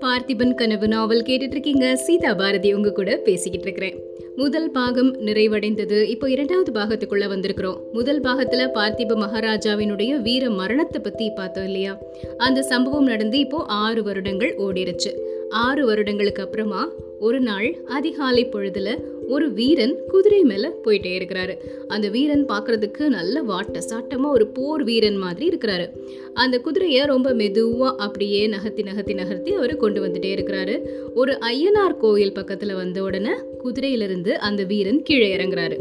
பார்த்திபன் கனவு நாவல் கேட்டுட்டு இருக்கீங்க சீதா பாரதி உங்க கூட பேசிக்கிட்டு இருக்கிறேன் முதல் பாகம் நிறைவடைந்தது. இப்போ இரண்டாவது பாகத்துக்குள்ள வந்திருக்கிறோம். முதல் பாகத்துல பார்த்திப மகாராஜாவினுடைய வீர மரணத்தை பத்தி பார்த்தோம் இல்லையா? அந்த சம்பவம் நடந்து இப்போ ஆறு வருடங்கள் ஓடிருச்சு. ஆறு வருடங்களுக்கு அப்புறமா ஒரு நாள் அதிகாலை பொழுதுல ஒரு வீரன் குதிரை மேல போயிட்டே இருக்கிறாரு. அந்த வீரன் பார்க்கறதுக்கு நல்ல வாட்ட சாட்டமா ஒரு போர் வீரன் மாதிரி இருக்கிறாரு. அந்த குதிரையை ரொம்ப மெதுவா அப்படியே நகர்த்தி நகர்த்தி நகர்த்தி அவர் கொண்டு வந்துட்டே இருக்கிறாரு. ஒரு ஐயனார் கோயில் பக்கத்துல வந்த உடனே குதிரையிலிருந்து அந்த வீரன் கீழே இறங்குறாரு.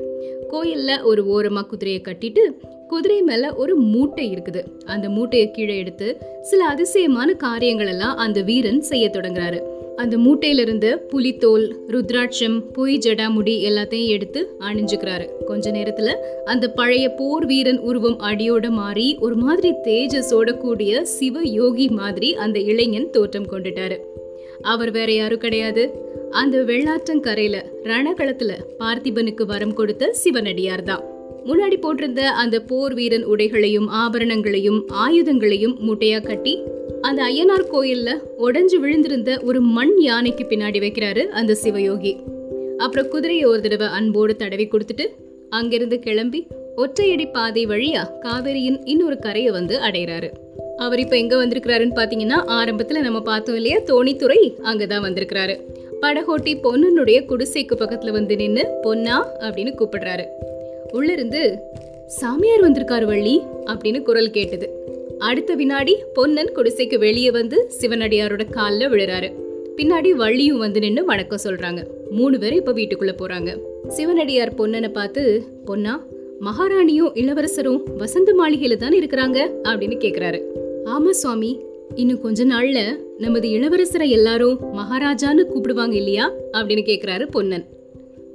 கோயில்ல ஒரு ஓரமா குதிரையை கட்டிட்டு குதிரை மேல ஒரு மூட்டை இருக்குது. அந்த மூட்டையை கீழே எடுத்து சில அதிசயமான காரியங்கள் எல்லாம் அந்த வீரன் செய்ய தொடங்குறாரு. அந்த மூட்டையிலிருந்து புலித்தோல் ருத்ராட்சம் பொய் ஜடாமுடி எல்லாத்தையும் எடுத்து அணிஞ்சுக்கிறாரு. கொஞ்ச நேரத்துல அந்த பழைய போர் வீரன் உருவம் அடியோட மாறி ஒரு மாதிரி தேஜஸோட கூடிய சிவ யோகி மாதிரி அந்த இளைஞன் தோற்றம் கொண்டுட்டாரு. அவர் வேற யாரும் கிடையாது. அந்த வெள்ளாற்றங்கரையில ரணகளத்துல பார்த்திபனுக்கு வரம் கொடுத்த சிவனடியார் தான். முன்னாடி போட்டிருந்த அந்த போர் வீரன் உடைகளையும் ஆபரணங்களையும் ஆயுதங்களையும் மூட்டையாக கட்டி அந்த ஐயனார் கோயில்ல உடஞ்சு விழுந்திருந்த ஒரு மண் யானைக்கு பின்னாடி வைக்கிறாரு அந்த சிவயோகி. அப்புறம் குதிரையை ஒரு தடவை அன்போடு தடவி கொடுத்துட்டு அங்கிருந்து கிளம்பி ஒற்றையடி பாதை வழியா காவேரியின் இன்னொரு கரையை வந்து அடைகிறாரு. அவர் இப்ப எங்க வந்திருக்கிறாருன்னு பாத்தீங்கன்னா ஆரம்பத்துல நம்ம பார்த்தோம் இல்லையா? தோணித்துறை அங்கதான் வந்திருக்கிறாரு. படகோட்டி பொன்னனுடைய குடிசைக்கு பக்கத்துல வந்து நின்னு பொன்னா அப்படின்னு கூப்பிடுறாரு. உள்ள இருந்து சாமியார் வந்திருக்காரு வள்ளி அப்படின்னு குரல் கேட்டது. அடுத்த வினாடி பொன்னன் குடிசைக்கு வெளியே வந்து சிவனடியாரோட காலில் விழுறாரு. பின்னாடி வள்ளியும் வந்து நின்று வணக்கம் சொல்றாங்க. மூணு பேரும் இப்போ வீட்டுக்குள்ள போறாங்க. சிவனடியார் பொன்னனை பார்த்து பொன்னா மகாராணியும் இளவரசரும் வசந்த மாளிகையில தான் இருக்கிறாங்க? அப்படின்னு கேக்குறாரு. ஆமா சுவாமி இன்னும் கொஞ்ச நாள்ல நமது இளவரசரை எல்லாரும் மகாராஜான்னு கூப்பிடுவாங்க இல்லையா? அப்படின்னு கேக்குறாரு பொன்னன்.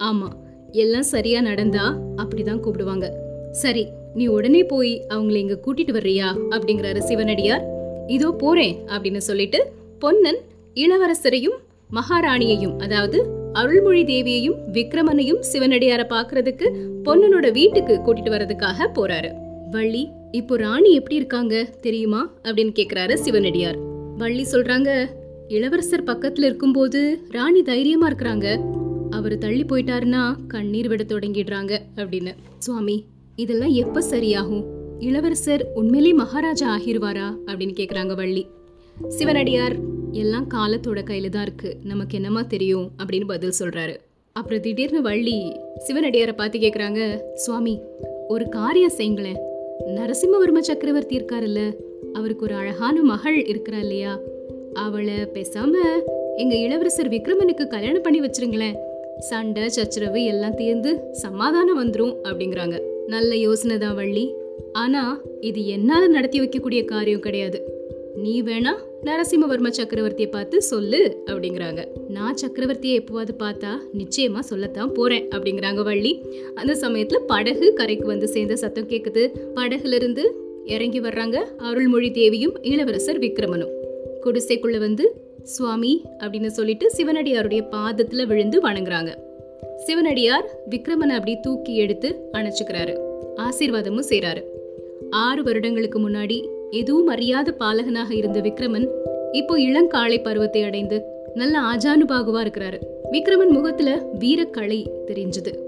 ஆமா எல்லாம் சரியா நடந்தா அப்படிதான் கூப்பிடுவாங்க. சரி நீ உடனே போய் அவங்கள இங்க கூட்டிட்டு வர்றியா? அப்படிங்கிறாரு சிவனடியார். இதோ போறேன் அப்படின்னு சொல்லிட்டு பொன்னன் இளவரசரையும் மகாராணியையும் அதாவது அருள்மொழி தேவியையும் விக்ரமனையும் சிவனடியார பாக்குறதுக்கு பொன்னனோட வீட்டுக்கு கூட்டிட்டு வர்றதுக்காக போறாரு. வள்ளி இப்போ ராணி எப்படி இருக்காங்க? தெரியுமா? அப்படின்னு கேக்குறாரு சிவனடியார். வள்ளி சொல்றாங்க இளவரசர் பக்கத்துல இருக்கும்போது ராணி தைரியமா இருக்கிறாங்க. அவர் தள்ளி போயிட்டாருன்னா கண்ணீர் விட தொடங்கிடுறாங்க அப்படின்னு. சுவாமி இதெல்லாம் எப்ப சரியாகும்? இளவரசர் உண்மையிலே மகாராஜா ஆகிருவாரா? அப்படின்னு கேக்குறாங்க வள்ளி. சிவனடியார் எல்லாம் காலத்தோட கையில தான் இருக்கு. நமக்கு என்னமா தெரியும்? அப்படின்னு பதில் சொல்றாரு. அப்புறம் திடீர்னு வள்ளி சிவனடியாரை பார்த்து கேக்குறாங்க சுவாமி ஒரு காரியம் செய்யுங்களேன். நரசிம்மவர்ம சக்கரவர்த்தி இருக்காருல்ல. அவருக்கு ஒரு அழகான மகள் இருக்கிறா இல்லையா? அவளை பேசாம எங்க இளவரசர் விக்ரமனுக்கு கல்யாணம் பண்ணி வச்சிருங்களேன். சண்டை சச்சரவு எல்லாம் தீர்ந்து சமாதானம் வந்துடும் அப்படிங்கிறாங்க. நல்ல யோசனை தான் வள்ளி. ஆனால் இது என்னால் நடத்தி வைக்கக்கூடிய காரியம் கிடையாது. நீ வேணா நரசிம்மவர்ம சக்கரவர்த்தியை பார்த்து சொல்லு அப்படிங்கிறாங்க. நான் சக்கரவர்த்தியை எப்போவாது பார்த்தா நிச்சயமா சொல்லத்தான் போறேன் அப்படிங்கிறாங்க வள்ளி. அந்த சமயத்துல படகு கரைக்கு வந்து சேர்ந்த சத்தம் கேட்குது படகுல இருந்து இறங்கி வர்றாங்க அருள்மொழி தேவியும் இளவரசர் விக்ரமனும். குடிசைக்குள்ள வந்து சுவாமி அப்படின்னு சொல்லிட்டு சிவனடியாருடைய பாதத்துல விழுந்து வணங்குறாங்க. சிவனடியார் விக்ரமனை அப்படி தூக்கி எடுத்து அணைச்சுக்கிறாரு. ஆசீர்வாதமும் செய்கிறாரு ஆறு வருடங்களுக்கு முன்னாடி எதுவும் அறியாத பாலகனாக இருந்த விக்ரமன் இப்போ இளங்காலை பருவத்தை அடைந்து நல்ல ஆஜானுபாகுவா இருக்கிறாரு. விக்ரமன் முகத்துல வீரக்கலை தெரிஞ்சது.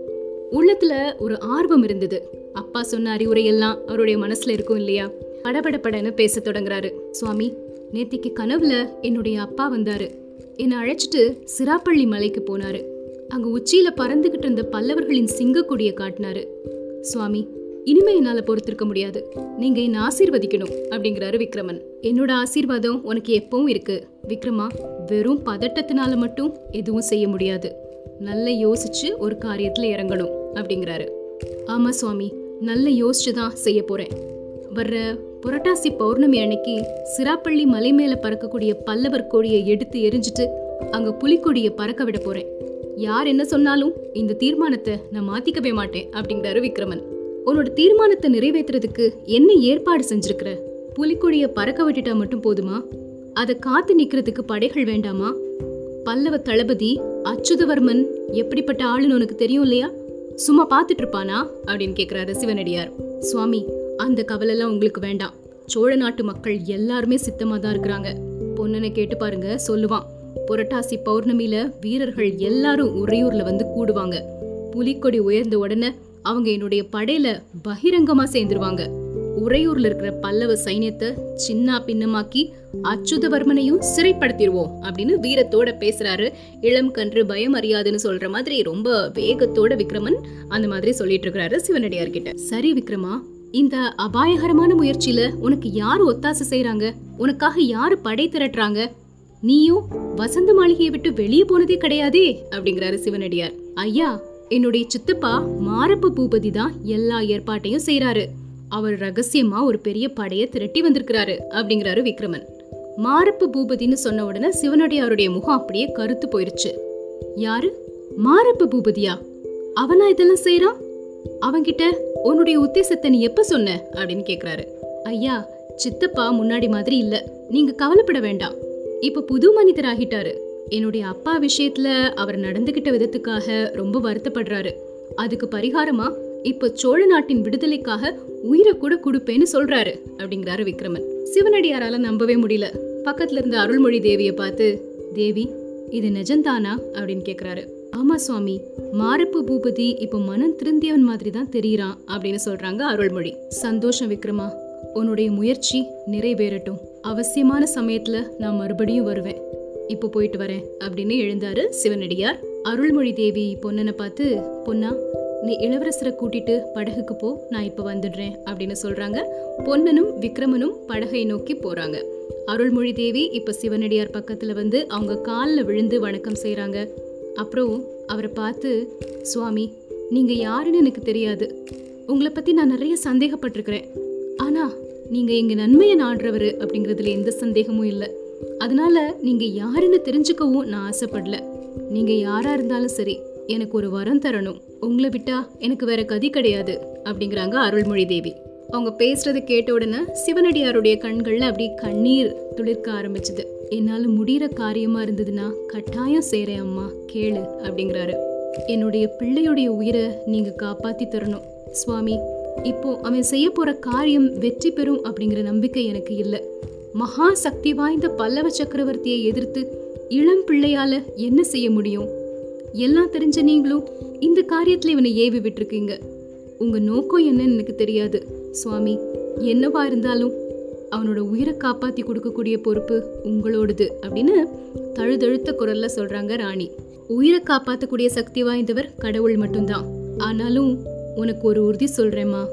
உள்ளத்துல ஒரு ஆர்வம் இருந்தது. அப்பா சொன்ன அறிவுரையெல்லாம் அவருடைய மனசுல இருக்கும் இல்லையா? படபடபடன்னு பேச தொடங்குறாரு. சுவாமி நேத்திக்கு கனவுல என்னுடைய அப்பா வந்தாரு. என்னை அழைச்சிட்டு சிராப்பள்ளி மலைக்கு போனாரு. அங்கே உச்சியில் பறந்துகிட்டு இருந்த பல்லவர்களின் சிங்கக்கொடியை காட்டினாரு. சுவாமி இனிமே என்னால் பொறுத்திருக்க முடியாது. நீங்கள் என்னை ஆசீர்வதிக்கணும் அப்படிங்கிறாரு விக்ரமன். என்னோட ஆசீர்வாதம் உனக்கு எப்பவும் இருக்கு. விக்ரமா வெறும் பதட்டத்தினால மட்டும் எதுவும் செய்ய முடியாது. நல்ல யோசிச்சு ஒரு காரியத்தில் இறங்கணும் அப்படிங்கிறாரு. ஆமா சுவாமி நல்ல யோசிச்சு தான் செய்ய போறேன். வர்ற புரட்டாசி பௌர்ணமி அன்னைக்கு சிராப்பள்ளி மலை மேலே பறக்கக்கூடிய பல்லவர் கொடியை எடுத்து எரிஞ்சிட்டு அங்கே புலிக்கொடியை பறக்க விட போறேன். யார் என்ன சொன்னாலும் இந்த தீர்மானத்தை நான் மாத்திக்கவே மாட்டேன் அப்படிங்கிறாரு விக்ரமன். உன்னோட தீர்மானத்தை நிறைவேற்றுறதுக்கு என்ன ஏற்பாடு செஞ்சிருக்கிற? புலிக்கொடியை பறக்க விட்டுட்டா மட்டும் போதுமா? அதை காத்து நிக்கிறதுக்கு படைகள் வேண்டாமா? பல்லவ தளபதி அச்சுதவர்மன் எப்படிப்பட்ட ஆளுன்னு உனக்கு தெரியும் இல்லையா? சும்மா பார்த்துட்டு இருப்பானா அப்படின்னு கேக்குறாரு சிவனடியார். சுவாமி அந்த கவலைலாம் உங்களுக்கு வேண்டாம். சோழ நாட்டு மக்கள் எல்லாருமே சித்தமாக தான் இருக்கிறாங்க. பொன்னனை கேட்டு பாருங்க சொல்லுவான். புரட்டாசி பௌர்ணமியில வீரர்கள் எல்லாரும் உறையூர்ல வந்து கூடுவாங்க. புலிக்கொடி உயர்ந்த உடனே அவங்க என்னுடைய படையில பகிரங்கமா சேர்ந்துருவாங்க. உறையூர்ல இருக்கிற பல்லவ சைன்யத்தை சின்ன பின்னமாக்கி அச்சுதவர்மனையும் சிறைப்படுத்திடுவோம் அப்படின்னு வீரத்தோட பேசுறாரு. இளம் கன்று பயம் அறியாதுன்னு சொல்ற மாதிரி ரொம்ப வேகத்தோட விக்ரமன் அந்த மாதிரி சொல்லிட்டு இருக்கிறாரு சிவனடியார் கிட்ட. சரி விக்ரமா இந்த அபாயகரமான முயற்சியில உனக்கு யாரு ஒத்தாசை செய்யறாங்க உனக்காக யாரு படை திரட்டுறாங்க? நீயும் வசந்த மாளிகையை விட்டு வெளியே போனதே கிடையாதே அப்படிங்கிறாரு சிவனடியார். ஐயா என்னுடைய சித்தப்பா மாரப்ப பூபதி தான் எல்லா ஏற்பாட்டையும் செய்யறாரு அவர் ரகசியமா ஒரு பெரிய படையை திரட்டி வந்திருக்கிறாரு அப்படிங்கிறாரு விக்ரமன். மாரப்ப பூபதின்னு சொன்ன உடனே சிவனடியாருடைய முகம் அப்படியே கருத்து போயிருச்சு. யாரு? மாரப்ப பூபதியா? அவனா இதெல்லாம் செய்யறான் அவன்கிட்ட உன்னுடைய உத்தேசத்தை நீ எப்ப சொன்ன? அப்படின்னு கேக்குறாரு. ஐயா சித்தப்பா முன்னாடி மாதிரி இல்ல. நீங்க கவலைப்பட வேண்டாம். இப்போ புது மனிதர் ஆகிட்டாரு என்னுடைய அப்பா விஷயத்துல அவர் நடந்துகிட்ட விதத்துக்காக ரொம்ப வருத்தப்படுறாரு. அதுக்கு பரிகாரமா இப்ப சோழ நாட்டின் விடுதலைக்காக உயிரை கூட கொடுப்பேன்னு சொல்றாரு அப்படிங்கிறாரு விக்ரமன். சிவனடியாரால நம்பவே முடியல. பக்கத்துல இருந்த அருள்மொழி தேவிய பார்த்து தேவி இது நிஜம்தானா? அப்படின்னு கேக்குறாரு. ஆமா சுவாமி மாரப்பு பூபதி இப்போ மனம் திருந்தியவன் மாதிரி தான் தெரியறான் அப்படின்னு சொல்றாங்க அருள்மொழி. சந்தோஷம் விக்ரமா உன்னுடைய முயற்சி நிறைவேறட்டும். அவசியமான சமயத்தில் நான் மறுபடியும் வருவேன். இப்போ போயிட்டு வரேன் அப்படின்னு எழுந்தாரு சிவனடியார். அருள்மொழி தேவி பொன்னனை பார்த்து பொன்னா நீ இளவரசரை கூட்டிட்டு படகுக்கு போ நான் இப்போ வந்துடுறேன் அப்படின்னு சொல்றாங்க. பொன்னனும் விக்ரமனும் படகை நோக்கி போறாங்க. அருள்மொழி தேவி இப்போ சிவனடியார் பக்கத்தில் வந்து அவங்க காலில் விழுந்து வணக்கம் செய்கிறாங்க அப்புறம் அவரை பார்த்து சுவாமி நீங்கள் யாருன்னு எனக்கு தெரியாது. உங்களை பற்றி நான் நிறைய சந்தேகப்பட்டிருக்கிறேன். ஆனா நீங்கள் எங்கள் நன்மையை நாடுறவர் அப்படிங்கிறதுல எந்த சந்தேகமும் இல்லை. அதனால நீங்கள் யாருன்னு தெரிஞ்சுக்கவும் நான் ஆசைப்படல. நீங்கள் யாராக இருந்தாலும் சரி எனக்கு ஒரு வரம் தரணும். உங்களை விட்டா எனக்கு வேற கதி கிடையாது அப்படிங்கிறாங்க அருள்மொழி தேவி. அவங்க பேசுறதை கேட்ட உடனே சிவனடியாருடைய கண்கள்ல அப்படியே கண்ணீர் துளிர்க்க ஆரம்பிச்சது. என்னால முடிகிற காரியமா இருந்ததுன்னா கட்டாயம் செய்கிறேன் அம்மா கேளு அப்படிங்கிறாரு. என்னுடைய பிள்ளையுடைய உயிரை நீங்க காப்பாத்தி தரணும். சுவாமி இப்போ அவன் செய்ய போற காரியம் வெற்றி பெறும் அப்படிங்கிற நம்பிக்கை எனக்கு இல்லை. மகா சக்தி வாய்ந்த பல்லவ சக்கரவர்த்தியை எதிர்த்து இளம் பிள்ளையால என்ன செய்ய முடியும்? எல்லாம் தெரிஞ்ச நீங்களும் இந்த காரியத்துல இவனை ஏவி விட்டுருக்கீங்க. உங்க நோக்கம் என்னன்னு எனக்கு தெரியாது. சுவாமி என்னவா இருந்தாலும் அவனோட உயிரை காப்பாத்தி கொடுக்கக்கூடிய பொறுப்பு உங்களோடது அப்படின்னு தழுதழுத்த குரல்ல சொல்றாங்க ராணி. உயிரை காப்பாத்தக்கூடிய சக்தி வாய்ந்தவர் கடவுள் மட்டும்தான். ஆனாலும் உனக்கு ஒரு உறுதி சொல்றேம்மா.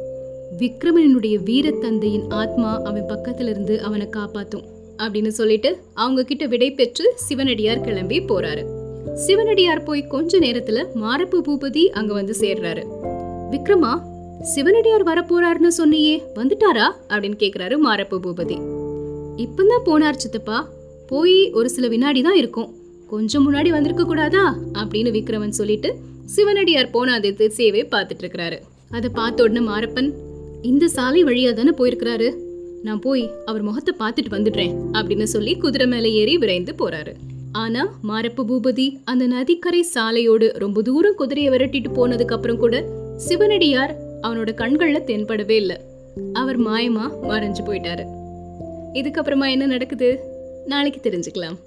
விக்ரமனுடைய வீரத்தந்தையின் ஆத்மா அவன் பக்கத்துல இருந்து அவனை காப்பாத்தும் அப்படின்னு சொல்லிட்டு அவங்க கிட்ட விடை பெற்று சிவனடியார் கிளம்பி போறாரு. சிவனடியார் போய் கொஞ்ச நேரத்துல மாரப்பு பூபதி அங்க வந்து சேர்றாரு. விக்ரமா சிவனடியார் வரப்போறாருன்னு சொன்னியே வந்துட்டாரா? அப்படின்னு கேக்குறாரு மாரப்பு பூபதி. இப்பதான் போனார் சித்தப்பா. போய் ஒரு சில வினாடி தான் இருக்கும். கொஞ்சம் முன்னாடி வந்திருக்க கூடாதா? அப்படின்னு விக்ரமன் சொல்லிட்டு சிவனடியார் போன அந்த திசையவே பார்த்துட்டு இருக்கிறாரு அதை பார்த்த உடனே மாரப்பன் இந்த சாலை வழியா தானே போயிருக்கிறாரு? நான் போய் அவர் முகத்தை பார்த்துட்டு வந்துடுறேன் அப்படின்னு சொல்லி குதிரை மேலே ஏறி விரைந்து போறாரு. ஆனா மாரப்ப பூபதி அந்த நதிக்கரை சாலையோடு ரொம்ப தூரம் குதிரையை விரட்டிட்டு போனதுக்கு அப்புறம் கூட சிவனடியார் அவனோட கண்கள்ல தென்படவே இல்லை. அவர் மாயமா மறைஞ்சு போயிட்டாரு. இதுக்கப்புறமா என்ன நடக்குது? நாளைக்கு தெரிஞ்சுக்கலாம்.